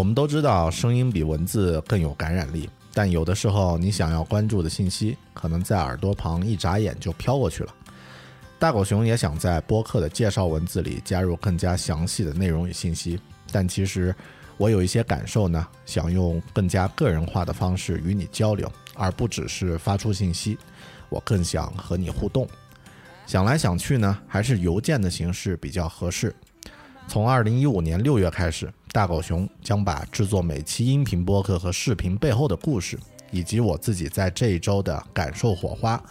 我们都知道，声音比文字更有感染力，但有的时候，你想要关注的信息，可能在耳朵旁一眨眼就飘过去了。大狗熊也想在播客的介绍文字里加入更加详细的内容与信息，但其实我有一些感受呢，想用更加个人化的方式与你交流，而不只是发出信息。我更想和你互动。想来想去呢，还是邮件的形式比较合适。从二零一五年六月开始，大狗熊将把制作每期音频播客和视频背后的故事，以及我自己在这一周的感受火花，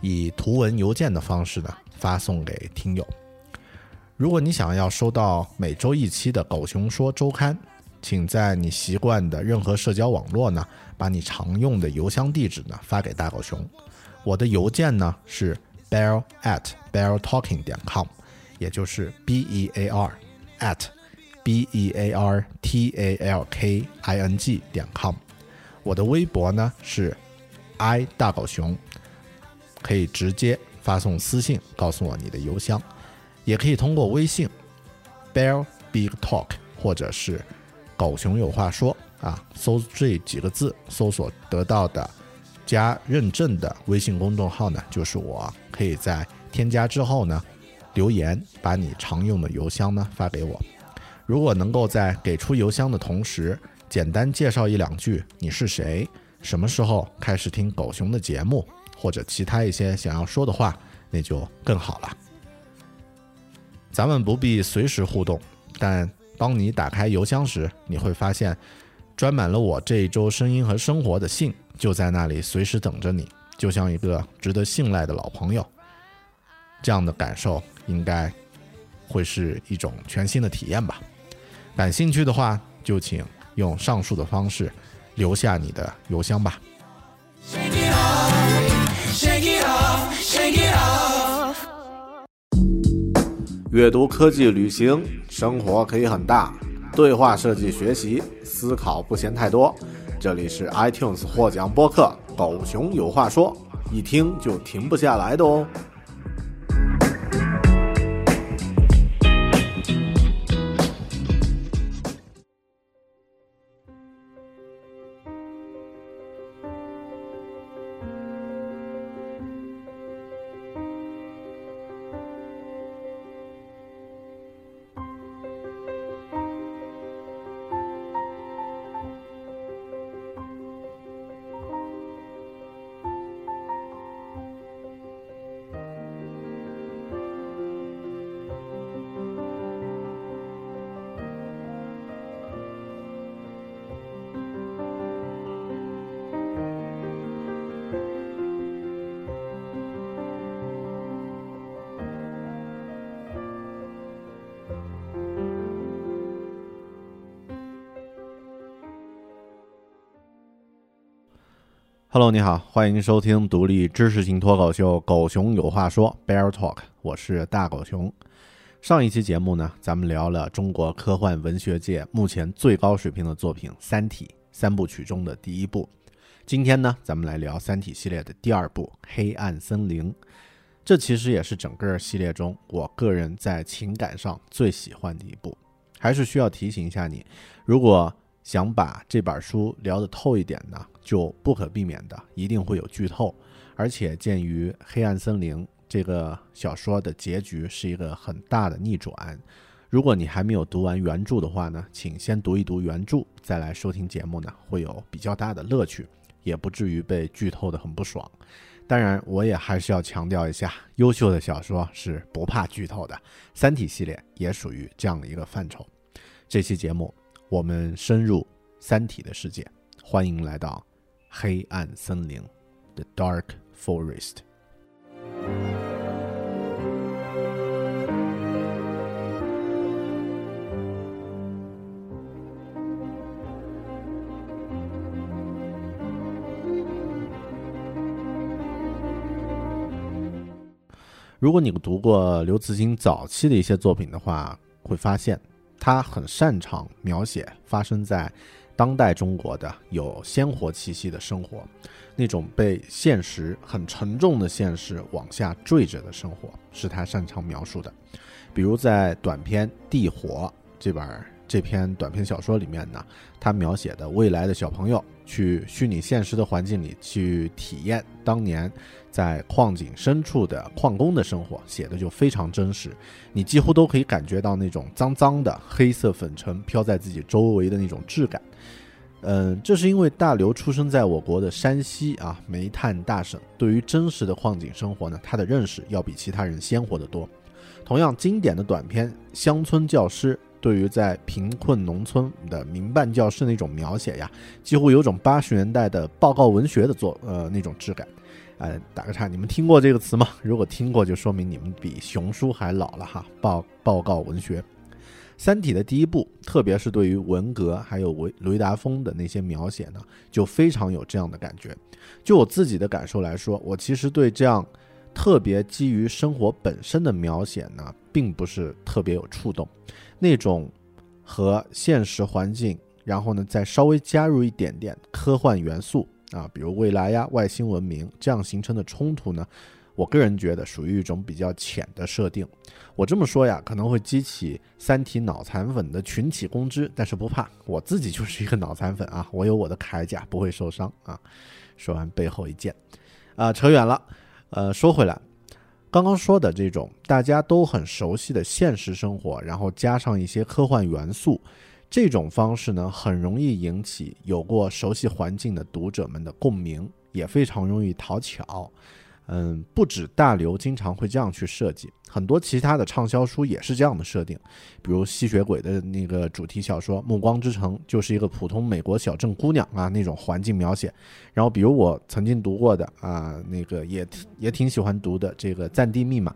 以图文邮件的方式呢发送给听友。如果你想要收到每周一期的《狗熊说周刊》，请在你习惯的任何社交网络呢，把你常用的邮箱地址呢发给大狗熊。我的邮件呢是 bear at beartalking 点 com，也就是 b e a r at b e a r t a l k i n g 点 com。我的微博呢是 i 大狗熊，可以直接发送私信告诉我你的邮箱，也可以通过微信 bear big talk 或者是狗熊有话说啊，搜这几个字搜索得到的。加认证的微信公众号呢，就是我可以在添加之后呢，留言把你常用的邮箱呢发给我。如果能够在给出邮箱的同时，简单介绍一两句你是谁，什么时候开始听狗熊的节目，或者其他一些想要说的话，那就更好了。咱们不必随时互动，但当你打开邮箱时，你会发现装满了我这一周声音和生活的信。就在那里，随时等着你，就像一个值得信赖的老朋友。这样的感受应该会是一种全新的体验吧。感兴趣的话，就请用上述的方式留下你的邮箱吧。阅读、科技、旅行、生活可以很大，对话设计、学习、思考不嫌太多。这里是 iTunes 获奖播客《狗熊有话说》，一听就停不下来的哦。Hello，你好，欢迎收听独立知识型脱口秀《狗熊有话说》（Bear Talk），我是大狗熊。上一期节目呢，咱们聊了中国科幻文学界目前最高水平的作品《三体》三部曲中的第一部。今天呢，咱们来聊《三体》系列的第二部《黑暗森林》。这其实也是整个系列中我个人在情感上最喜欢的一部。还是需要提醒一下你，如果想把这本书聊得透一点呢？就不可避免的一定会有剧透，而且鉴于《黑暗森林》这个小说的结局是一个很大的逆转，如果你还没有读完原著的话呢，请先读一读原著，再来收听节目呢，会有比较大的乐趣，也不至于被剧透的很不爽。当然，我也还是要强调一下，优秀的小说是不怕剧透的，《三体》系列也属于这样的一个范畴。这期节目，我们深入《三体》的世界，欢迎来到黑暗森林，The Dark Forest。如果你读过刘慈欣早期的一些作品的话，会发现他很擅长描写发生在当代中国的有鲜活气息的生活，那种被现实很沉重的现实往下坠着的生活，是他擅长描述的。比如在短篇《地火》这本这篇短篇小说里面呢，他描写的未来的小朋友去虚拟现实的环境里去体验当年。在矿井深处的矿工的生活写的就非常真实，你几乎都可以感觉到那种脏脏的黑色粉尘飘在自己周围的那种质感。嗯，这是因为大刘出生在我国的山西啊，煤炭大省，对于真实的矿井生活呢，他的认识要比其他人鲜活得多。同样经典的短片《乡村教师》，对于在贫困农村的民办教师那种描写呀，几乎有种八十年代的报告文学的作呃那种质感。呃，打个岔，你们听过这个词吗？如果听过，就说明你们比熊叔还老了哈。报报告文学，《三体》的第一部，特别是对于文革还有维雷达峰的那些描写呢，就非常有这样的感觉。就我自己的感受来说，我其实对这样特别基于生活本身的描写呢，并不是特别有触动。那种和现实环境，然后呢，再稍微加入一点点科幻元素。啊，比如未来呀、外星文明这样形成的冲突呢，我个人觉得属于一种比较浅的设定。我这么说呀，可能会激起《三体》脑残粉的群起攻之，但是不怕，我自己就是一个脑残粉啊，我有我的铠甲，不会受伤啊。说完背后一剑，啊，扯远了。呃，说回来，刚刚说的这种大家都很熟悉的现实生活，然后加上一些科幻元素。这种方式呢，很容易引起有过熟悉环境的读者们的共鸣，也非常容易讨巧。嗯，不止大刘经常会这样去设计，很多其他的畅销书也是这样的设定。比如吸血鬼的那个主题小说《暮光之城》，就是一个普通美国小镇姑娘啊那种环境描写。然后，比如我曾经读过的啊，那个也也挺喜欢读的这个《暂地密码》。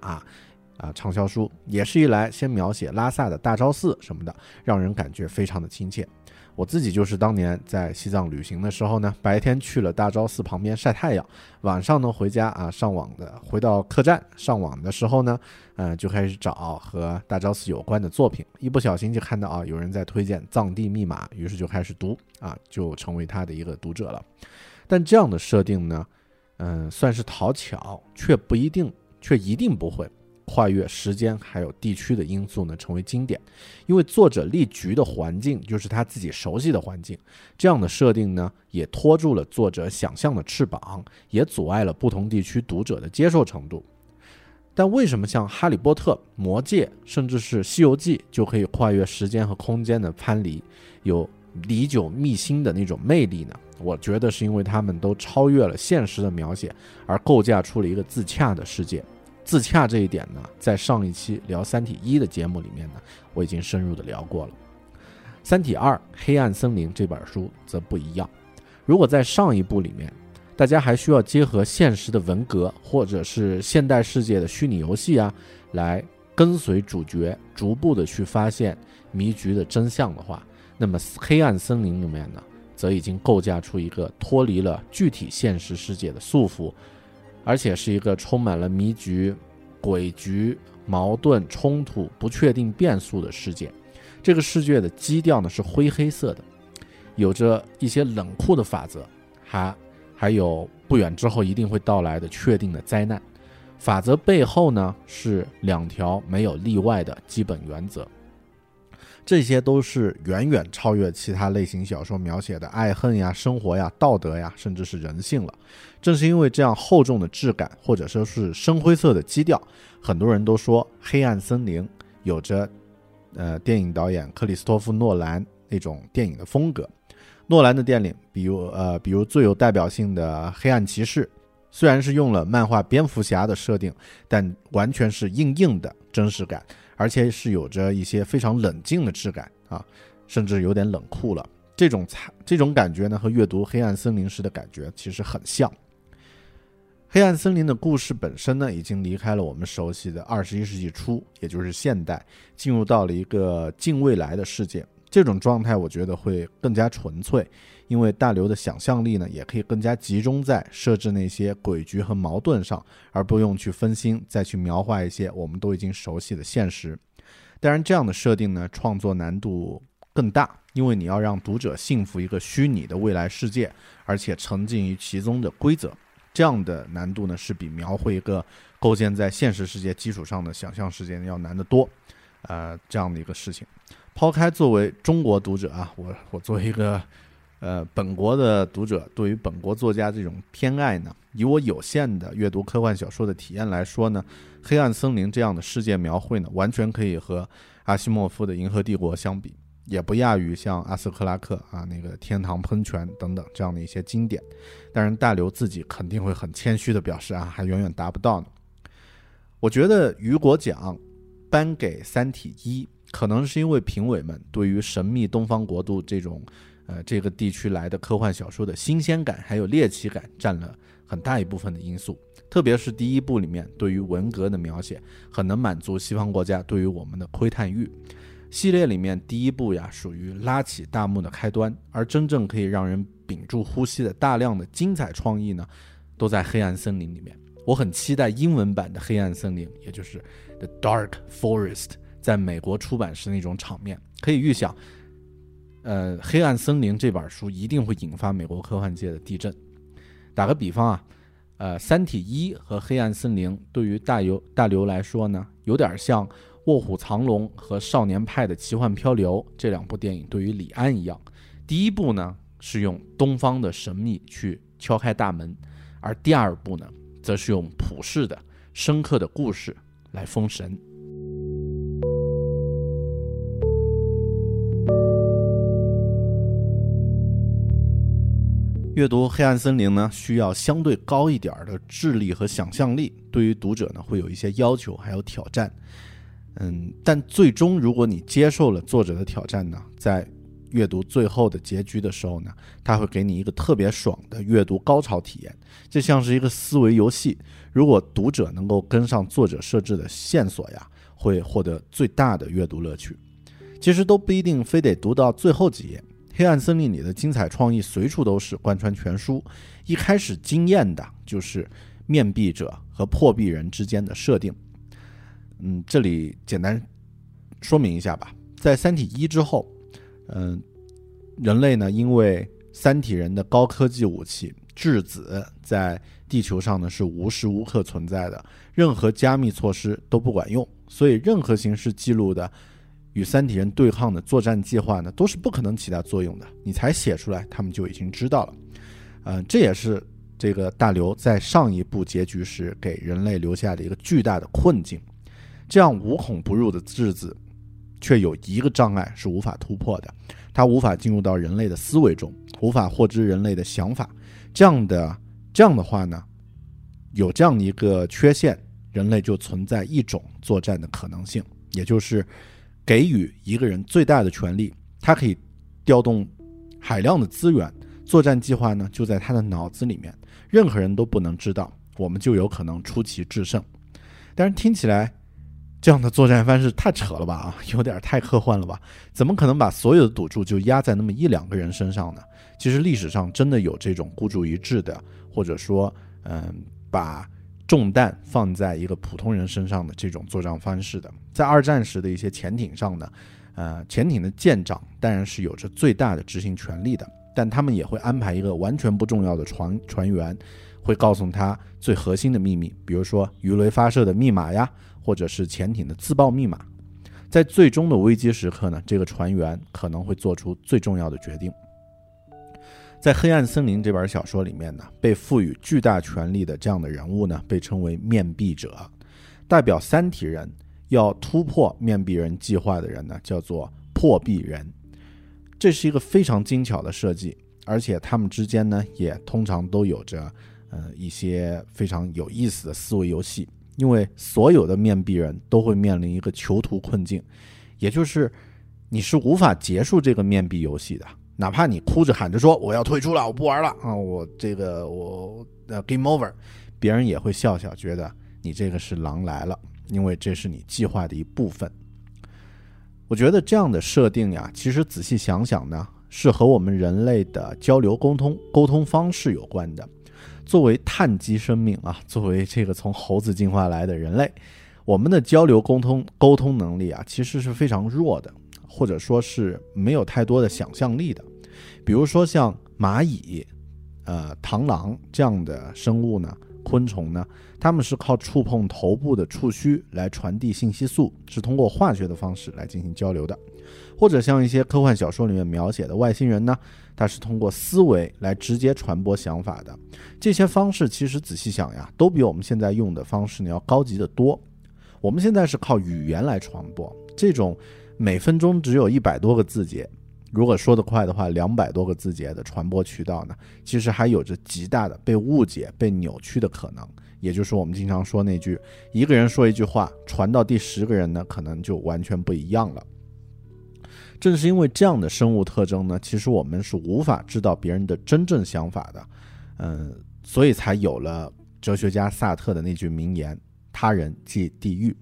啊，畅销书也是一来先描写拉萨的大昭寺什么的，让人感觉非常的亲切。我自己就是当年在西藏旅行的时候呢，白天去了大昭寺旁边晒太阳，晚上呢回家啊上网的，回到客栈上网的时候呢，嗯，就开始找和大昭寺有关的作品，一不小心就看到啊有人在推荐《藏地密码》，于是就开始读啊，就成为他的一个读者了。但这样的设定呢，嗯，算是讨巧，却不一定，却一定不会。跨越时间还有地区的因素呢，成为经典，因为作者立局的环境就是他自己熟悉的环境，这样的设定呢，也拖住了作者想象的翅膀，也阻碍了不同地区读者的接受程度。但为什么像《哈利波特》《魔戒》甚至是《西游记》就可以跨越时间和空间的藩篱，有历久弥新的那种魅力呢？我觉得是因为他们都超越了现实的描写，而构架出了一个自洽的世界。自洽这一点呢，在上一期聊《三体一》的节目里面呢，我已经深入的聊过了。《三体二：黑暗森林》这本书则不一样。如果在上一部里面，大家还需要结合现实的文革或者是现代世界的虚拟游戏啊，来跟随主角逐步的去发现迷局的真相的话，那么《黑暗森林》里面呢，则已经构架出一个脱离了具体现实世界的束缚。而且是一个充满了迷局、诡局、矛盾、冲突、不确定变数的世界。这个世界的基调呢是灰黑色的，有着一些冷酷的法则，还还有不远之后一定会到来的确定的灾难。法则背后呢是两条没有例外的基本原则。这些都是远远超越其他类型小说描写的爱恨呀、生活呀、道德呀，甚至是人性了。正是因为这样厚重的质感，或者说是深灰色的基调，很多人都说《黑暗森林》有着呃电影导演克里斯托弗·诺兰那种电影的风格。诺兰的电影，比如呃，比如最有代表性的《黑暗骑士》，虽然是用了漫画蝙蝠侠的设定，但完全是硬硬的真实感。而且是有着一些非常冷静的质感啊，甚至有点冷酷了。这种这种感觉呢，和阅读《黑暗森林》时的感觉其实很像。《黑暗森林》的故事本身呢，已经离开了我们熟悉的二十一世纪初，也就是现代，进入到了一个近未来的世界。这种状态，我觉得会更加纯粹。因为大刘的想象力呢，也可以更加集中在设置那些诡局和矛盾上，而不用去分心，再去描画一些我们都已经熟悉的现实。当然，这样的设定呢，创作难度更大，因为你要让读者信服一个虚拟的未来世界，而且沉浸于其中的规则，这样的难度呢，是比描绘一个构建在现实世界基础上的想象世界要难得多。呃，这样的一个事情，抛开作为中国读者啊，我我作为一个。呃，本国的读者对于本国作家这种偏爱呢，以我有限的阅读科幻小说的体验来说呢，《黑暗森林》这样的世界描绘呢，完全可以和阿西莫夫的《银河帝国》相比，也不亚于像阿斯克拉克啊那个《天堂喷泉》等等这样的一些经典。当然，大刘自己肯定会很谦虚的表示啊，还远远达不到呢。我觉得雨果奖颁给《三体一》，可能是因为评委们对于神秘东方国度这种。呃，这个地区来的科幻小说的新鲜感还有猎奇感占了很大一部分的因素，特别是第一部里面对于文革的描写，很能满足西方国家对于我们的窥探欲。系列里面第一部呀，属于拉起大幕的开端，而真正可以让人屏住呼吸的大量的精彩创意呢，都在黑暗森林里面。我很期待英文版的黑暗森林，也就是 The Dark Forest，在美国出版时那种场面，可以预想。呃，《黑暗森林》这本书一定会引发美国科幻界的地震。打个比方啊，呃，《三体一》和《黑暗森林》对于大刘大刘来说呢，有点像《卧虎藏龙》和《少年派的奇幻漂流》这两部电影对于李安一样。第一部呢是用东方的神秘去敲开大门，而第二部呢，则是用普世的、深刻的故事来封神。阅读《黑暗森林》呢，需要相对高一点的智力和想象力，对于读者呢会有一些要求，还有挑战。嗯，但最终如果你接受了作者的挑战呢，在阅读最后的结局的时候呢，他会给你一个特别爽的阅读高潮体验，就像是一个思维游戏。如果读者能够跟上作者设置的线索呀，会获得最大的阅读乐趣。其实都不一定非得读到最后几页。黑暗森林里的精彩创意随处都是，贯穿全书。一开始惊艳的就是面壁者和破壁人之间的设定。嗯，这里简单说明一下吧。在《三体一》之后，嗯，人类呢因为三体人的高科技武器质子在地球上呢是无时无刻存在的，任何加密措施都不管用，所以任何形式记录的。与三体人对抗的作战计划呢，都是不可能起到作用的。你才写出来，他们就已经知道了。嗯，这也是这个大刘在上一部结局时给人类留下的一个巨大的困境。这样无孔不入的质子，却有一个障碍是无法突破的，它无法进入到人类的思维中，无法获知人类的想法。这样的这样的话呢，有这样一个缺陷，人类就存在一种作战的可能性，也就是。给予一个人最大的权利，他可以调动海量的资源，作战计划呢就在他的脑子里面，任何人都不能知道，我们就有可能出奇制胜。但是听起来这样的作战方式太扯了吧啊，有点太科幻了吧？怎么可能把所有的赌注就压在那么一两个人身上呢？其实历史上真的有这种孤注一掷的，或者说，嗯，把。重担放在一个普通人身上的这种作战方式的，在二战时的一些潜艇上呢，呃，潜艇的舰长当然是有着最大的执行权力的，但他们也会安排一个完全不重要的船船员，会告诉他最核心的秘密，比如说鱼雷发射的密码呀，或者是潜艇的自爆密码。在最终的危机时刻呢，这个船员可能会做出最重要的决定。在《黑暗森林》这本小说里面呢，被赋予巨大权力的这样的人物呢，被称为面壁者，代表三体人要突破面壁人计划的人呢，叫做破壁人。这是一个非常精巧的设计，而且他们之间呢，也通常都有着呃一些非常有意思的思维游戏。因为所有的面壁人都会面临一个囚徒困境，也就是你是无法结束这个面壁游戏的。哪怕你哭着喊着说我要退出了，我不玩了啊，我这个我呃 game over，别人也会笑笑，觉得你这个是狼来了，因为这是你计划的一部分。我觉得这样的设定呀，其实仔细想想呢，是和我们人类的交流沟通沟通方式有关的。作为碳基生命啊，作为这个从猴子进化来的人类，我们的交流沟通沟通能力啊，其实是非常弱的。或者说是没有太多的想象力的，比如说像蚂蚁、呃螳螂这样的生物呢，昆虫呢，它们是靠触碰头部的触须来传递信息素，是通过化学的方式来进行交流的。或者像一些科幻小说里面描写的外星人呢，它是通过思维来直接传播想法的。这些方式其实仔细想呀，都比我们现在用的方式呢要高级得多。我们现在是靠语言来传播这种。每分钟只有一百多个字节，如果说得快的话，两百多个字节的传播渠道呢，其实还有着极大的被误解、被扭曲的可能。也就是我们经常说那句：一个人说一句话，传到第十个人呢，可能就完全不一样了。正是因为这样的生物特征呢，其实我们是无法知道别人的真正想法的。嗯，所以才有了哲学家萨特的那句名言：“他人即地狱。”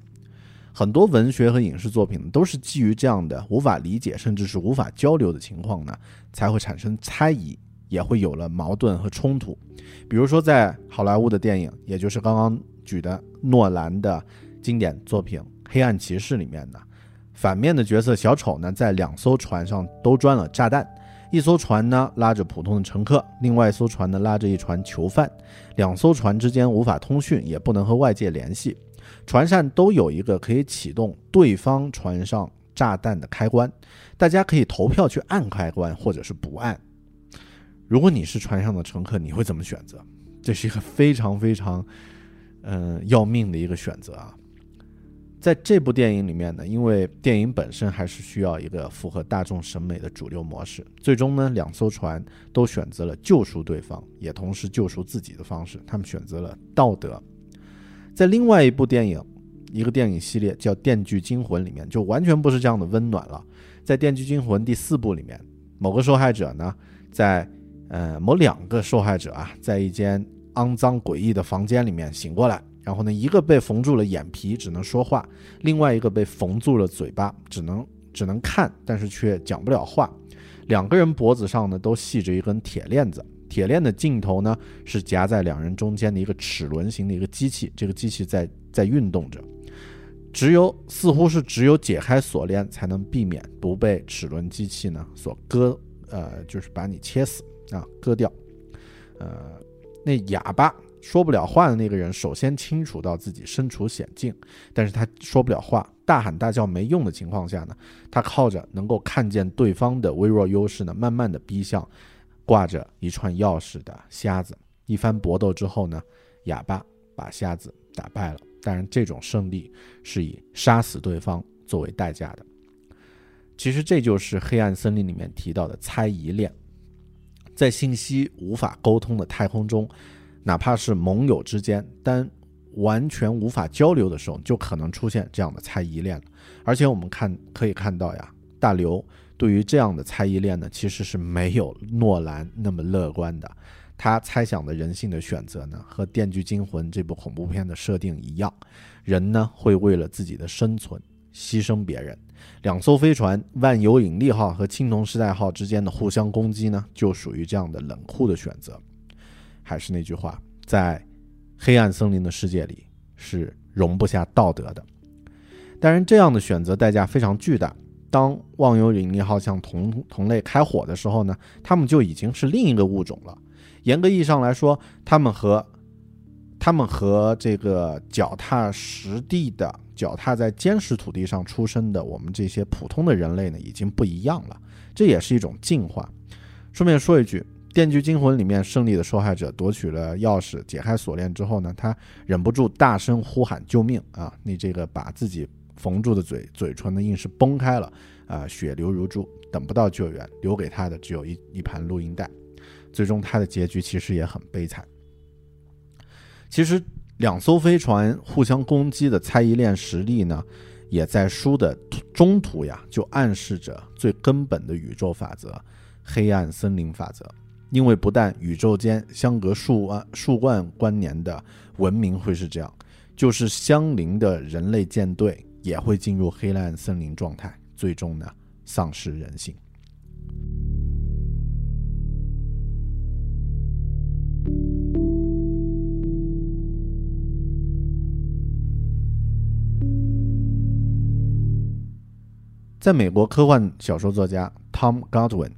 很多文学和影视作品都是基于这样的无法理解甚至是无法交流的情况呢，才会产生猜疑，也会有了矛盾和冲突。比如说，在好莱坞的电影，也就是刚刚举的诺兰的经典作品《黑暗骑士》里面呢，反面的角色小丑呢，在两艘船上都装了炸弹，一艘船呢拉着普通的乘客，另外一艘船呢拉着一船囚犯，两艘船之间无法通讯，也不能和外界联系。船上都有一个可以启动对方船上炸弹的开关，大家可以投票去按开关或者是不按。如果你是船上的乘客，你会怎么选择？这是一个非常非常，嗯，要命的一个选择啊！在这部电影里面呢，因为电影本身还是需要一个符合大众审美的主流模式，最终呢，两艘船都选择了救赎对方，也同时救赎自己的方式，他们选择了道德。在另外一部电影，一个电影系列叫《电锯惊魂》里面，就完全不是这样的温暖了。在《电锯惊魂》第四部里面，某个受害者呢，在呃某两个受害者啊，在一间肮脏诡异的房间里面醒过来，然后呢，一个被缝住了眼皮，只能说话；另外一个被缝住了嘴巴，只能只能看，但是却讲不了话。两个人脖子上呢，都系着一根铁链子。铁链的尽头呢，是夹在两人中间的一个齿轮形的一个机器，这个机器在在运动着，只有似乎是只有解开锁链，才能避免不被齿轮机器呢所割，呃，就是把你切死啊，割掉。呃，那哑巴说不了话的那个人，首先清楚到自己身处险境，但是他说不了话，大喊大叫没用的情况下呢，他靠着能够看见对方的微弱优势呢，慢慢的逼向。挂着一串钥匙的瞎子，一番搏斗之后呢，哑巴把瞎子打败了。当然，这种胜利是以杀死对方作为代价的。其实，这就是《黑暗森林》里面提到的猜疑链。在信息无法沟通的太空中，哪怕是盟友之间，但完全无法交流的时候，就可能出现这样的猜疑链了。而且，我们看可以看到呀，大刘。对于这样的猜疑链呢，其实是没有诺兰那么乐观的。他猜想的人性的选择呢，和《电锯惊魂》这部恐怖片的设定一样，人呢会为了自己的生存牺牲别人。两艘飞船“万有引力号”和“青铜时代号”之间的互相攻击呢，就属于这样的冷酷的选择。还是那句话，在黑暗森林的世界里是容不下道德的。当然，这样的选择代价非常巨大。当忘忧引力号向同同类开火的时候呢，他们就已经是另一个物种了。严格意义上来说，他们和他们和这个脚踏实地的、脚踏在坚实土地上出生的我们这些普通的人类呢，已经不一样了。这也是一种进化。顺便说一句，《电锯惊魂》里面胜利的受害者夺取了钥匙，解开锁链之后呢，他忍不住大声呼喊救命啊！你这个把自己缝住的嘴嘴唇呢，硬是崩开了啊，血流如注，等不到救援，留给他的只有一一盘录音带。最终他的结局其实也很悲惨。其实两艘飞船互相攻击的猜疑链实力呢，也在书的中途呀，就暗示着最根本的宇宙法则——黑暗森林法则。因为不但宇宙间相隔数万数万光年的文明会是这样，就是相邻的人类舰队也会进入黑暗森林状态，最终呢，丧失人性。在美国科幻小说作家 Tom Godwin，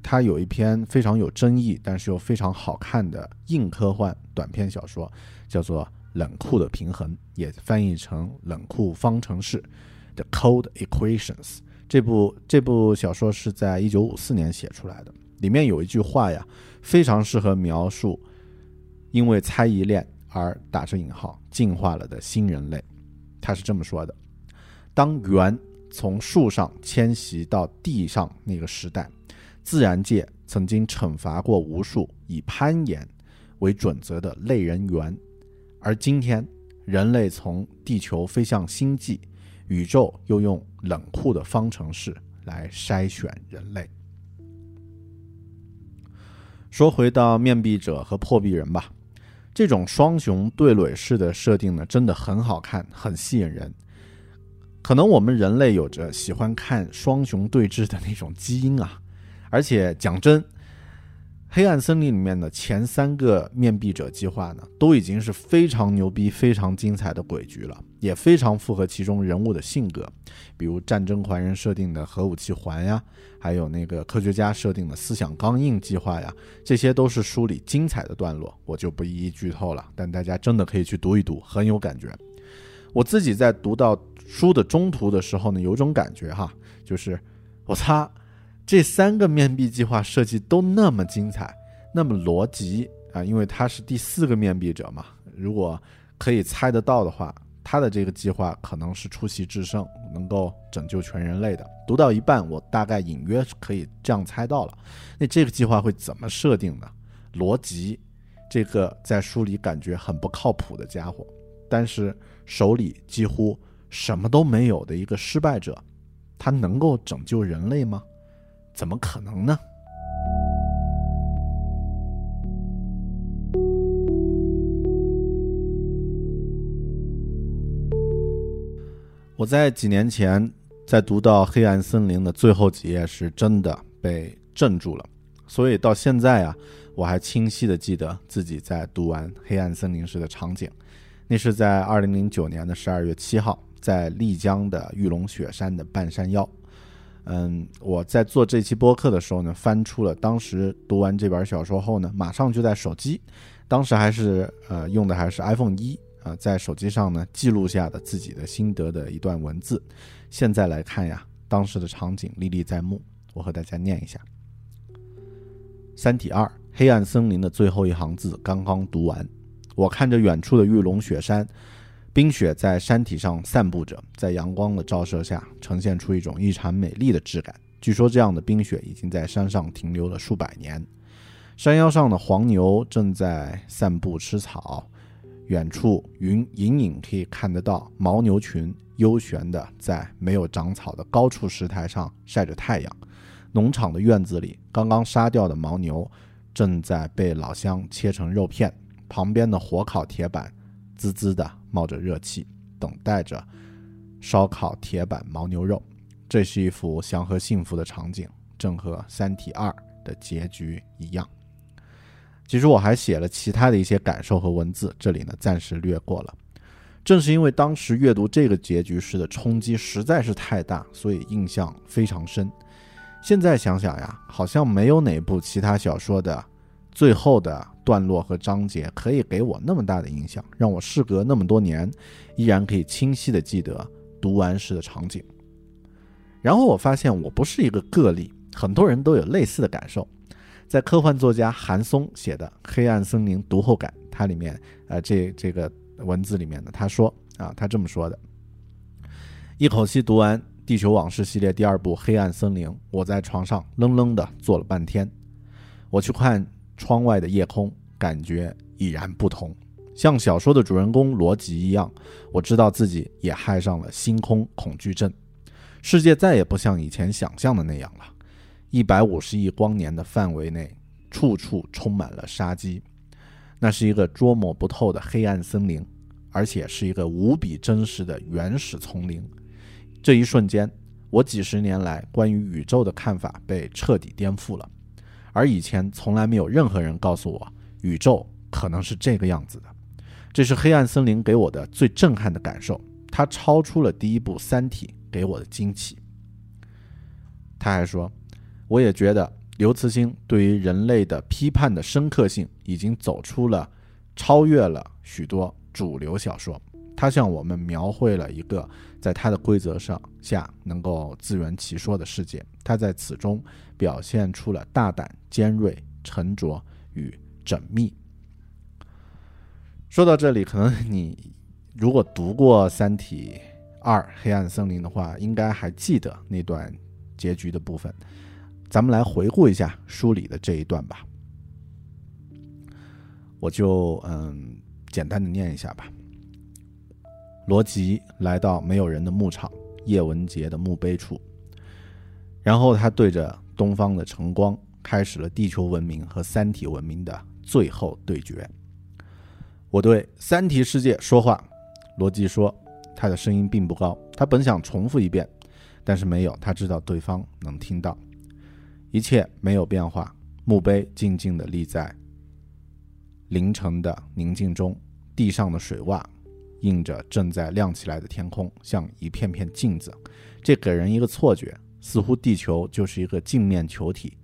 他有一篇非常有争议，但是又非常好看的硬科幻短篇小说，叫做《冷酷的平衡》，也翻译成《冷酷方程式》（The Cold Equations）。这部这部小说是在一九五四年写出来的，里面有一句话呀，非常适合描述因为猜疑链而打着引号进化了的新人类。他是这么说的：“当猿。”从树上迁徙到地上那个时代，自然界曾经惩罚过无数以攀岩为准则的类人猿，而今天人类从地球飞向星际，宇宙又用冷酷的方程式来筛选人类。说回到面壁者和破壁人吧，这种双雄对垒式的设定呢，真的很好看，很吸引人。可能我们人类有着喜欢看双雄对峙的那种基因啊，而且讲真，黑暗森林里面的前三个面壁者计划呢，都已经是非常牛逼、非常精彩的诡局了，也非常符合其中人物的性格，比如战争怀人设定的核武器环呀，还有那个科学家设定的思想钢印计划呀，这些都是书里精彩的段落，我就不一一剧透了，但大家真的可以去读一读，很有感觉。我自己在读到。书的中途的时候呢，有种感觉哈，就是 我擦，这三个面壁计划设计都那么精彩，那么逻辑啊，因为他是第四个面壁者嘛，如果可以猜得到的话，他的这个计划可能是出奇制胜，能够拯救全人类的。读到一半，我大概隐约可以这样猜到了，那这个计划会怎么设定呢？逻辑，这个在书里感觉很不靠谱的家伙，但是手里几乎。什么都没有的一个失败者，他能够拯救人类吗？怎么可能呢？我在几年前在读到《黑暗森林》的最后几页时，真的被镇住了。所以到现在啊，我还清晰的记得自己在读完《黑暗森林》时的场景。那是在二零零九年的十二月七号。在丽江的玉龙雪山的半山腰，嗯，我在做这期播客的时候呢，翻出了当时读完这本小说后呢，马上就在手机，当时还是呃用的还是 iPhone 一啊，在手机上呢记录下的自己的心得的一段文字。现在来看呀，当时的场景历历在目，我和大家念一下：《三体二：黑暗森林》的最后一行字刚刚读完，我看着远处的玉龙雪山。冰雪在山体上散布着，在阳光的照射下，呈现出一种异常美丽的质感。据说，这样的冰雪已经在山上停留了数百年。山腰上的黄牛正在散步吃草，远处云隐隐可以看得到牦牛群悠闲地在没有长草的高处石台上晒着太阳。农场的院子里，刚刚杀掉的牦牛正在被老乡切成肉片，旁边的火烤铁板滋滋的。冒着热气，等待着烧烤铁板牦牛肉。这是一幅祥和幸福的场景，正和《三体二》的结局一样。其实我还写了其他的一些感受和文字，这里呢暂时略过了。正是因为当时阅读这个结局时的冲击实在是太大，所以印象非常深。现在想想呀，好像没有哪部其他小说的最后的段落和章节可以给我那么大的影响，让我事隔那么多年，依然可以清晰的记得读完时的场景。然后我发现我不是一个个例，很多人都有类似的感受。在科幻作家韩松写的《黑暗森林读后感》，它里面，呃，这这个文字里面呢，他说啊，他这么说的：一口气读完《地球往事》系列第二部《黑暗森林》，我在床上愣愣的坐了半天。我去看窗外的夜空，感觉已然不同。像小说的主人公罗辑一样，我知道自己也害上了星空恐惧症。世界再也不像以前想象的那样了。一百五十亿光年的范围内，处处充满了杀机。那是一个捉摸不透的黑暗森林，而且是一个无比真实的原始丛林。这一瞬间，我几十年来关于宇宙的看法被彻底颠覆了。而以前从来没有任何人告诉我，宇宙可能是这个样子的。这是黑暗森林给我的最震撼的感受，它超出了第一部《三体》给我的惊奇。他还说，我也觉得刘慈欣对于人类的批判的深刻性已经走出了，超越了许多主流小说。他向我们描绘了一个在他的规则上下能够自圆其说的世界。他在此中表现出了大胆、尖锐、沉着与缜密。说到这里，可能你如果读过《三体二：黑暗森林》的话，应该还记得那段结局的部分。咱们来回顾一下书里的这一段吧。我就嗯简单的念一下吧。罗辑来到没有人的牧场叶文洁的墓碑处，然后他对着东方的晨光，开始了地球文明和三体文明的最后对决。我对三体世界说话，罗辑说，他的声音并不高，他本想重复一遍，但是没有，他知道对方能听到。一切没有变化，墓碑静静地立在凌晨的宁静中，地上的水洼。映着正在亮起来的天空，像一片片镜子，这给人一个错觉，似乎地球就是一个镜面球体，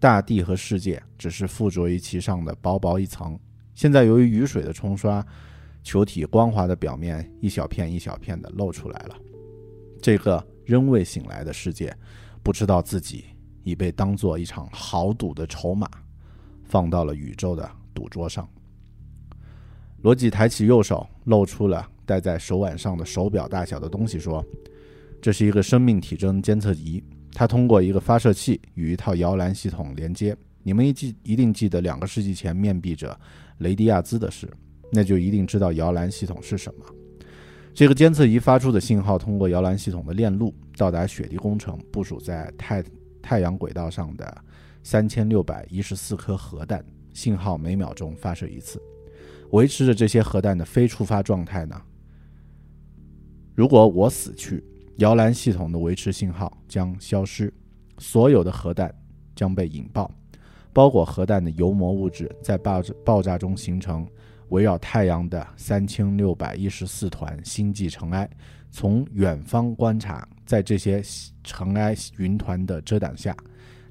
大地和世界只是附着于其上的薄薄一层。现在由于雨水的冲刷，球体光滑的表面一小片一小片的露出来了。这个仍未醒来的世界，不知道自己已被当做一场豪赌的筹码，放到了宇宙的赌桌上。罗辑抬起右手，露出了戴在手腕上的手表大小的东西，说：“这是一个生命体征监测仪，它通过一个发射器与一套摇篮系统连接。你们一记一定记得两个世纪前面壁者雷迪亚兹的事，那就一定知道摇篮系统是什么。这个监测仪发出的信号通过摇篮系统的链路到达雪地工程部署在太太阳轨道上的三千六百一十四颗核弹，信号每秒钟发射一次。”维持着这些核弹的非触发状态呢？如果我死去，摇篮系统的维持信号将消失，所有的核弹将被引爆，包裹核弹的油膜物质在爆爆炸中形成围绕太阳的三千六百一十四团星际尘埃。从远方观察，在这些尘埃云团的遮挡下，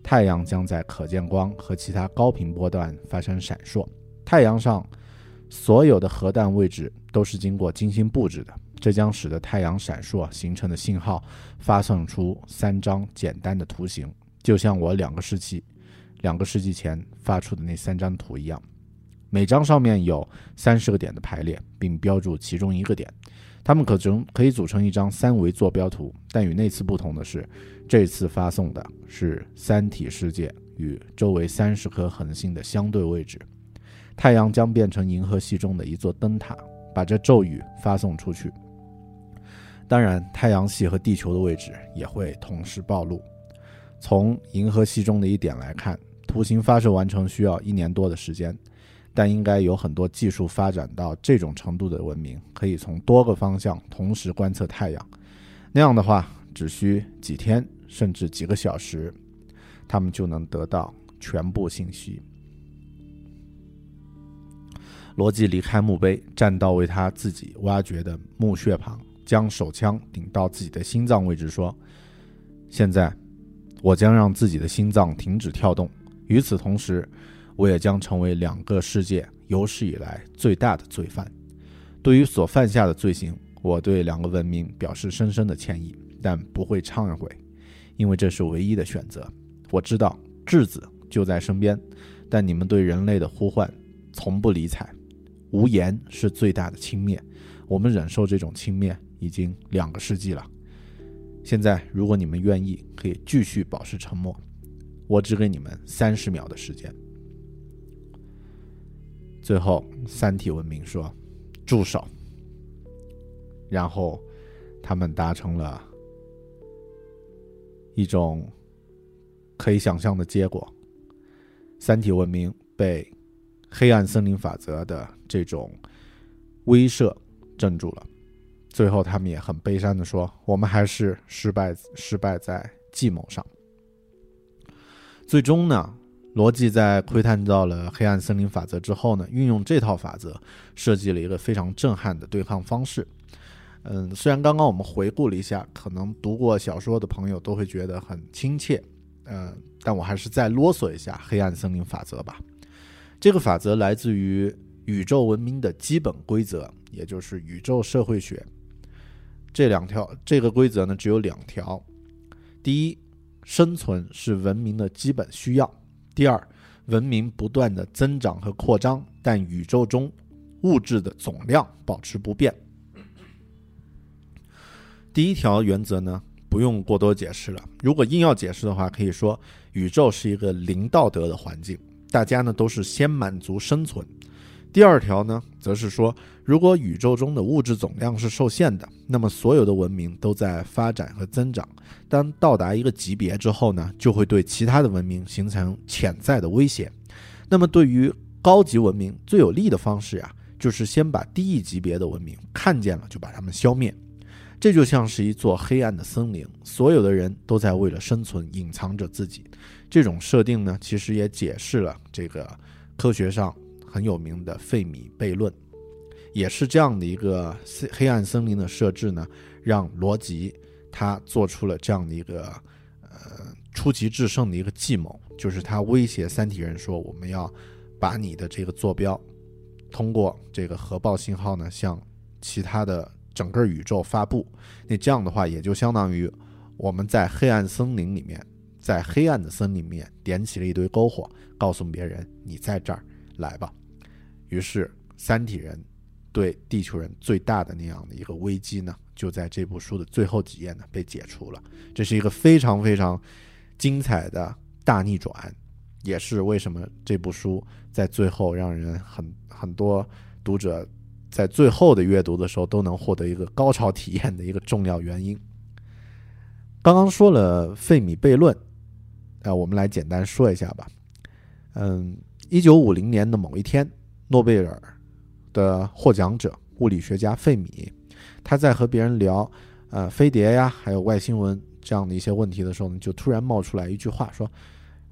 太阳将在可见光和其他高频波段发生闪烁。太阳上。所有的核弹位置都是经过精心布置的，这将使得太阳闪烁形成的信号发送出三张简单的图形，就像我两个世纪、两个世纪前发出的那三张图一样。每张上面有三十个点的排列，并标注其中一个点，它们可成可以组成一张三维坐标图。但与那次不同的是，这次发送的是三体世界与周围三十颗恒星的相对位置。太阳将变成银河系中的一座灯塔，把这咒语发送出去。当然，太阳系和地球的位置也会同时暴露。从银河系中的一点来看，图形发射完成需要一年多的时间，但应该有很多技术发展到这种程度的文明，可以从多个方向同时观测太阳。那样的话，只需几天甚至几个小时，他们就能得到全部信息。罗辑离开墓碑，站到为他自己挖掘的墓穴旁，将手枪顶到自己的心脏位置，说：“现在，我将让自己的心脏停止跳动。与此同时，我也将成为两个世界有史以来最大的罪犯。对于所犯下的罪行，我对两个文明表示深深的歉意，但不会忏悔，因为这是唯一的选择。我知道质子就在身边，但你们对人类的呼唤从不理睬。无言是最大的轻蔑，我们忍受这种轻蔑已经两个世纪了。现在，如果你们愿意，可以继续保持沉默。我只给你们三十秒的时间。最后，三体文明说：“住手。”然后，他们达成了一种可以想象的结果：三体文明被黑暗森林法则的这种威慑镇住了。最后，他们也很悲伤的说：“我们还是失败，失败在计谋上。”最终呢，罗辑在窥探到了黑暗森林法则之后呢，运用这套法则，设计了一个非常震撼的对抗方式。嗯，虽然刚刚我们回顾了一下，可能读过小说的朋友都会觉得很亲切，嗯，但我还是再啰嗦一下黑暗森林法则吧。这个法则来自于宇宙文明的基本规则，也就是宇宙社会学。这两条，这个规则呢只有两条：第一，生存是文明的基本需要；第二，文明不断的增长和扩张，但宇宙中物质的总量保持不变。第一条原则呢，不用过多解释了。如果硬要解释的话，可以说宇宙是一个零道德的环境，大家呢都是先满足生存。第二条呢，则是说，如果宇宙中的物质总量是受限的，那么所有的文明都在发展和增长。当到达一个级别之后呢，就会对其他的文明形成潜在的威胁。那么，对于高级文明最有利的方式呀，就是先把低一级别的文明看见了，就把它们消灭。这就像是一座黑暗的森林，所有的人都在为了生存隐藏着自己。这种设定呢，其实也解释了这个科学上。很有名的费米悖论，也是这样的一个黑暗森林的设置呢，让罗辑他做出了这样的一个呃出奇制胜的一个计谋，就是他威胁三体人说，我们要把你的这个坐标通过这个核爆信号呢，向其他的整个宇宙发布。那这样的话，也就相当于我们在黑暗森林里面，在黑暗的森林里面点起了一堆篝火，告诉别人你在这儿来吧。于是，三体人对地球人最大的那样的一个危机呢，就在这部书的最后几页呢被解除了。这是一个非常非常精彩的大逆转，也是为什么这部书在最后让人很很多读者在最后的阅读的时候都能获得一个高潮体验的一个重要原因。刚刚说了费米悖论，呃，我们来简单说一下吧。嗯，一九五零年的某一天。诺贝尔的获奖者物理学家费米，他在和别人聊，呃，飞碟呀，还有外星文这样的一些问题的时候呢，就突然冒出来一句话说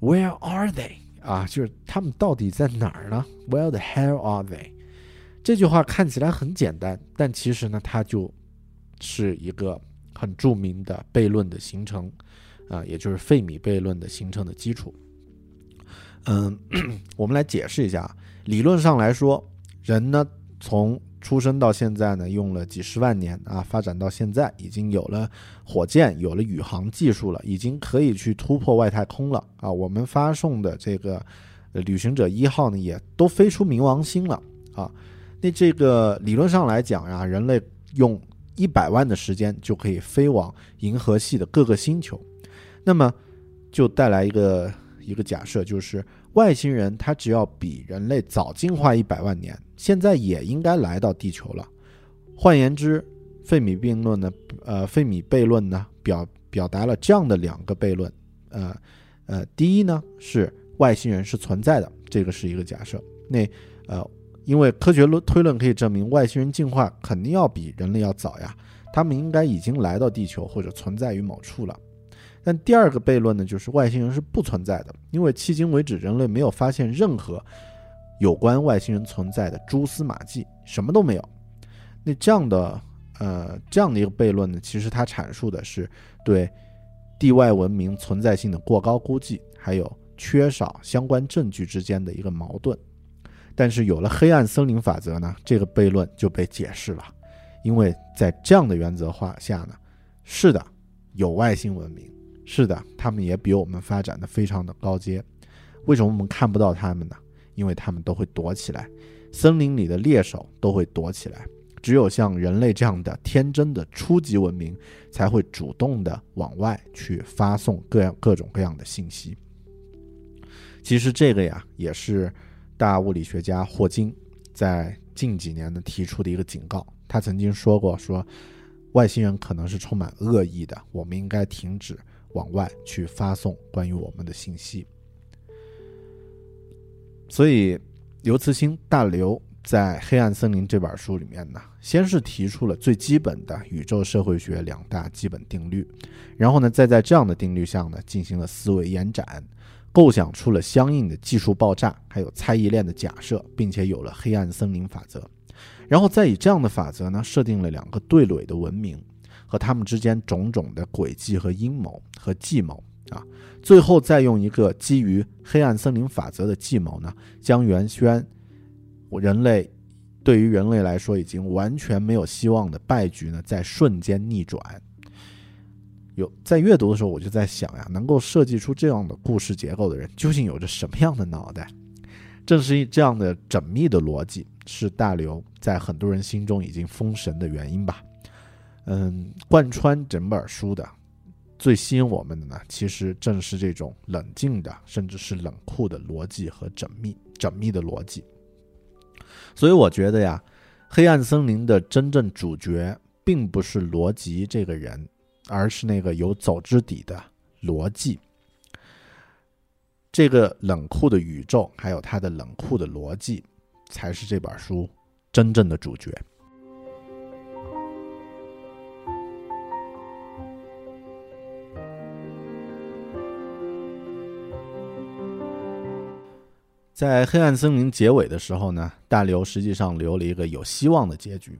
：“Where are they？” 啊，就是他们到底在哪儿呢？Where the hell are they？这句话看起来很简单，但其实呢，它就是一个很著名的悖论的形成，啊，也就是费米悖论的形成的基础。嗯，我们来解释一下。理论上来说，人呢从出生到现在呢，用了几十万年啊，发展到现在，已经有了火箭，有了宇航技术了，已经可以去突破外太空了啊。我们发送的这个旅行者一号呢，也都飞出冥王星了啊。那这个理论上来讲呀，人类用一百万的时间就可以飞往银河系的各个星球，那么就带来一个一个假设，就是。外星人他只要比人类早进化一百万年，现在也应该来到地球了。换言之，费米悖论呢，呃，费米悖论呢，表表达了这样的两个悖论，呃，呃，第一呢是外星人是存在的，这个是一个假设。那呃，因为科学论推论可以证明外星人进化肯定要比人类要早呀，他们应该已经来到地球或者存在于某处了。但第二个悖论呢，就是外星人是不存在的，因为迄今为止人类没有发现任何有关外星人存在的蛛丝马迹，什么都没有。那这样的呃这样的一个悖论呢，其实它阐述的是对地外文明存在性的过高估计，还有缺少相关证据之间的一个矛盾。但是有了黑暗森林法则呢，这个悖论就被解释了，因为在这样的原则化下呢，是的，有外星文明，是的，他们也比我们发展的非常的高阶。为什么我们看不到他们呢？因为他们都会躲起来，森林里的猎手都会躲起来。只有像人类这样的天真的初级文明，才会主动的往外去发送各样各种各样的信息。其实这个呀，也是大物理学家霍金在近几年呢提出的一个警告。他曾经说过，说外星人可能是充满恶意的，我们应该停止往外去发送关于我们的信息。所以，刘慈欣大刘。在《黑暗森林》这本书里面呢，先是提出了最基本的宇宙社会学两大基本定律，然后呢，再在这样的定律上呢，进行了思维延展，构想出了相应的技术爆炸，还有猜疑链的假设，并且有了黑暗森林法则，然后再以这样的法则呢，设定了两个对垒的文明和他们之间种种的轨迹和阴谋和计谋啊，最后再用一个基于黑暗森林法则的计谋呢，将原轩。人类对于人类来说已经完全没有希望的败局呢，在瞬间逆转。有在阅读的时候，我就在想呀，能够设计出这样的故事结构的人，究竟有着什么样的脑袋？正是这样的缜密的逻辑，是大刘在很多人心中已经封神的原因吧。嗯，贯穿整本书的最吸引我们的呢，其实正是这种冷静的，甚至是冷酷的逻辑和缜密、缜密的逻辑。所以我觉得呀，黑暗森林的真正主角并不是罗辑这个人，而是那个有走之底的逻辑。这个冷酷的宇宙，还有它的冷酷的逻辑，才是这本书真正的主角。在黑暗森林结尾的时候呢，大刘实际上留了一个有希望的结局。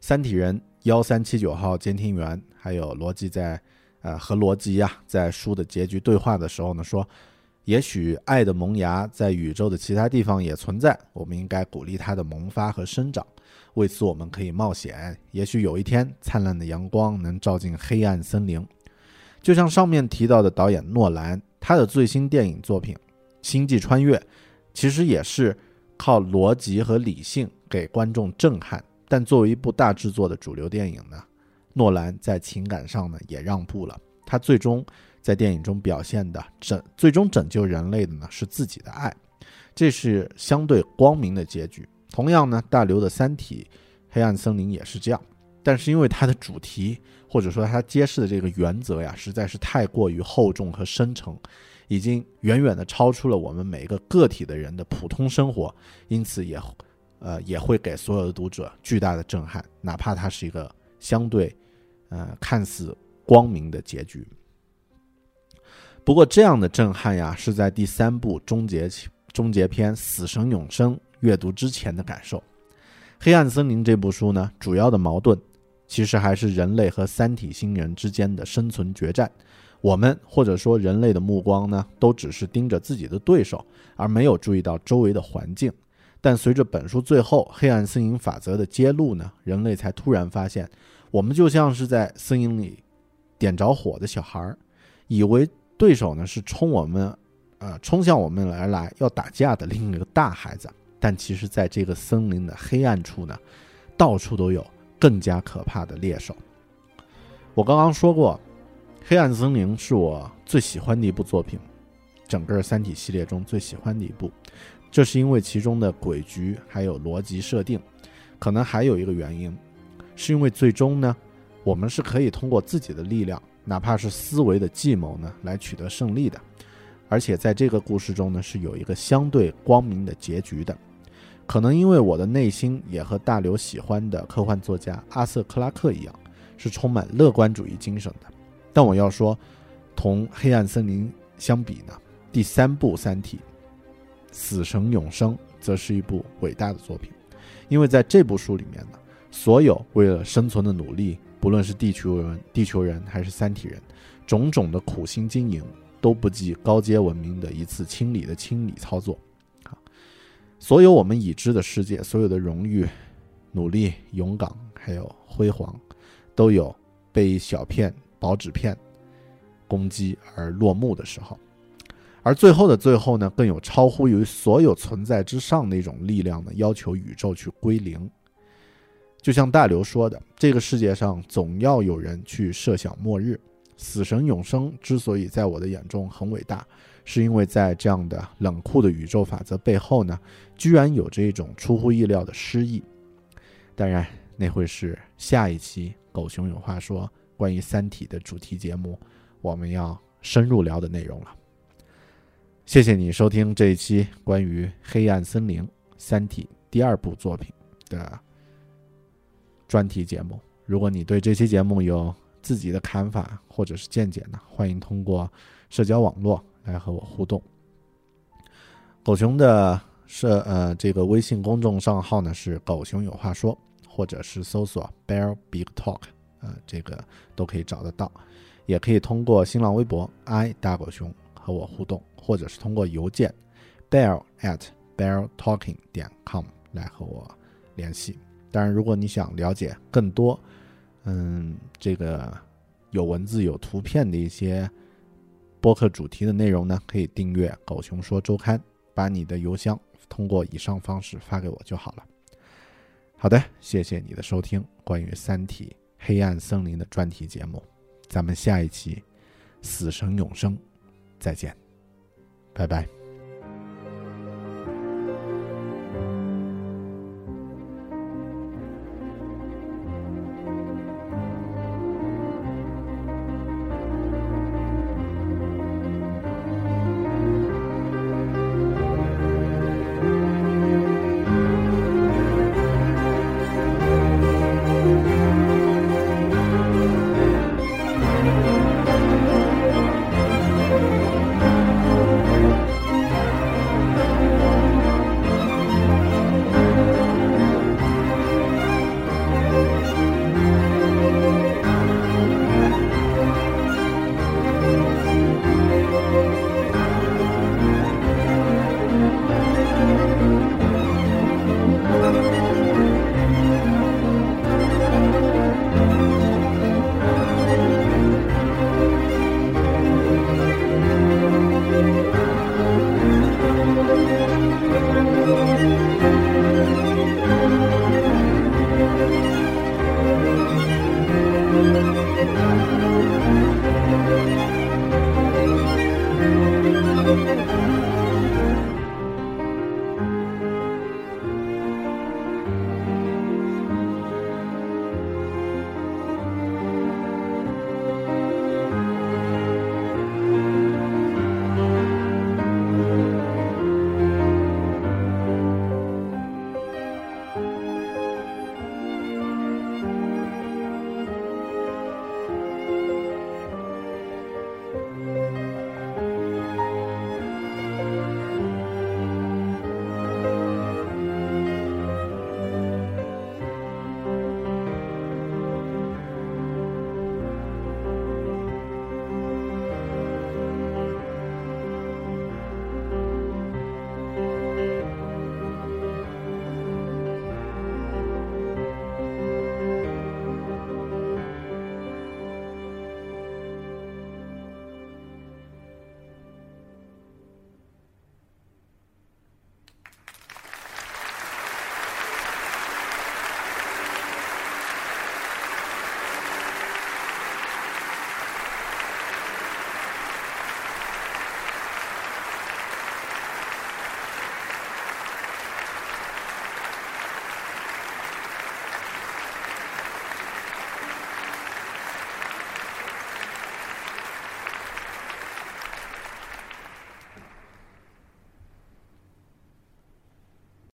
三体人幺三七九号监听员还有罗辑在，呃，和罗辑呀在书的结局对话的时候呢，说，也许爱的萌芽在宇宙的其他地方也存在，我们应该鼓励它的萌发和生长。为此，我们可以冒险。也许有一天，灿烂的阳光能照进黑暗森林。就像上面提到的导演诺兰，他的最新电影作品《星际穿越》。其实也是靠逻辑和理性给观众震撼，但作为一部大制作的主流电影呢，诺兰在情感上呢也让步了。他最终在电影中表现的拯最终拯救人类的呢是自己的爱，这是相对光明的结局。同样呢，大刘的《三体：黑暗森林》也是这样，但是因为它的主题或者说它揭示的这个原则呀，实在是太过于厚重和深沉。已经远远的超出了我们每一个个体的人的普通生活，因此也，呃，也会给所有的读者巨大的震撼，哪怕它是一个相对，呃，看似光明的结局。不过，这样的震撼呀，是在第三部终结终结篇《死神永生》阅读之前的感受。《黑暗森林》这部书呢，主要的矛盾其实还是人类和三体星人之间的生存决战。我们或者说人类的目光呢，都只是盯着自己的对手，而没有注意到周围的环境。但随着本书最后黑暗森林法则的揭露呢，人类才突然发现，我们就像是在森林里点着火的小孩儿，以为对手呢是冲我们，呃，冲向我们而来要打架的另一个大孩子。但其实，在这个森林的黑暗处呢，到处都有更加可怕的猎手。我刚刚说过。《黑暗森林》是我最喜欢的一部作品，整个《三体》系列中最喜欢的一部。这是因为其中的诡局还有逻辑设定，可能还有一个原因，是因为最终呢，我们是可以通过自己的力量，哪怕是思维的计谋呢，来取得胜利的。而且在这个故事中呢，是有一个相对光明的结局的。可能因为我的内心也和大刘喜欢的科幻作家阿瑟·克拉克一样，是充满乐观主义精神的。但我要说，同《黑暗森林》相比呢，第三部《三体：死神永生》则是一部伟大的作品，因为在这部书里面呢，所有为了生存的努力，不论是地球人、地球人还是三体人，种种的苦心经营，都不及高阶文明的一次清理的清理操作。啊，所有我们已知的世界，所有的荣誉、努力、勇敢，还有辉煌，都有被一小片薄纸片攻击而落幕的时候。而最后的最后呢，更有超乎于所有存在之上的一种力量呢，要求宇宙去归零。就像大刘说的，这个世界上总要有人去设想末日。死神永生之所以在我的眼中很伟大，是因为在这样的冷酷的宇宙法则背后呢，居然有着一种出乎意料的诗意。当然，那会是下一期狗熊有话说关于《三体》的主题节目，我们要深入聊的内容了。谢谢你收听这一期关于《黑暗森林》《三体》第二部作品的专题节目。如果你对这期节目有自己的看法或者是见解呢，欢迎通过社交网络来和我互动。狗熊的社呃这个微信公众账号呢是“狗熊有话说”，或者是搜索 “bear big talk”，呃，这个都可以找得到。也可以通过新浪微博 “i 大狗熊”和我互动，或者是通过邮件 “bear at bear talking 点 com” 来和我联系。当然，如果你想了解更多，嗯，这个有文字有图片的一些播客主题的内容呢，可以订阅《狗熊说周刊》，把你的邮箱通过以上方式发给我就好了。好的，谢谢你的收听，关于《三体：黑暗森林》的专题节目，咱们下一期《死神永生》再见，拜拜。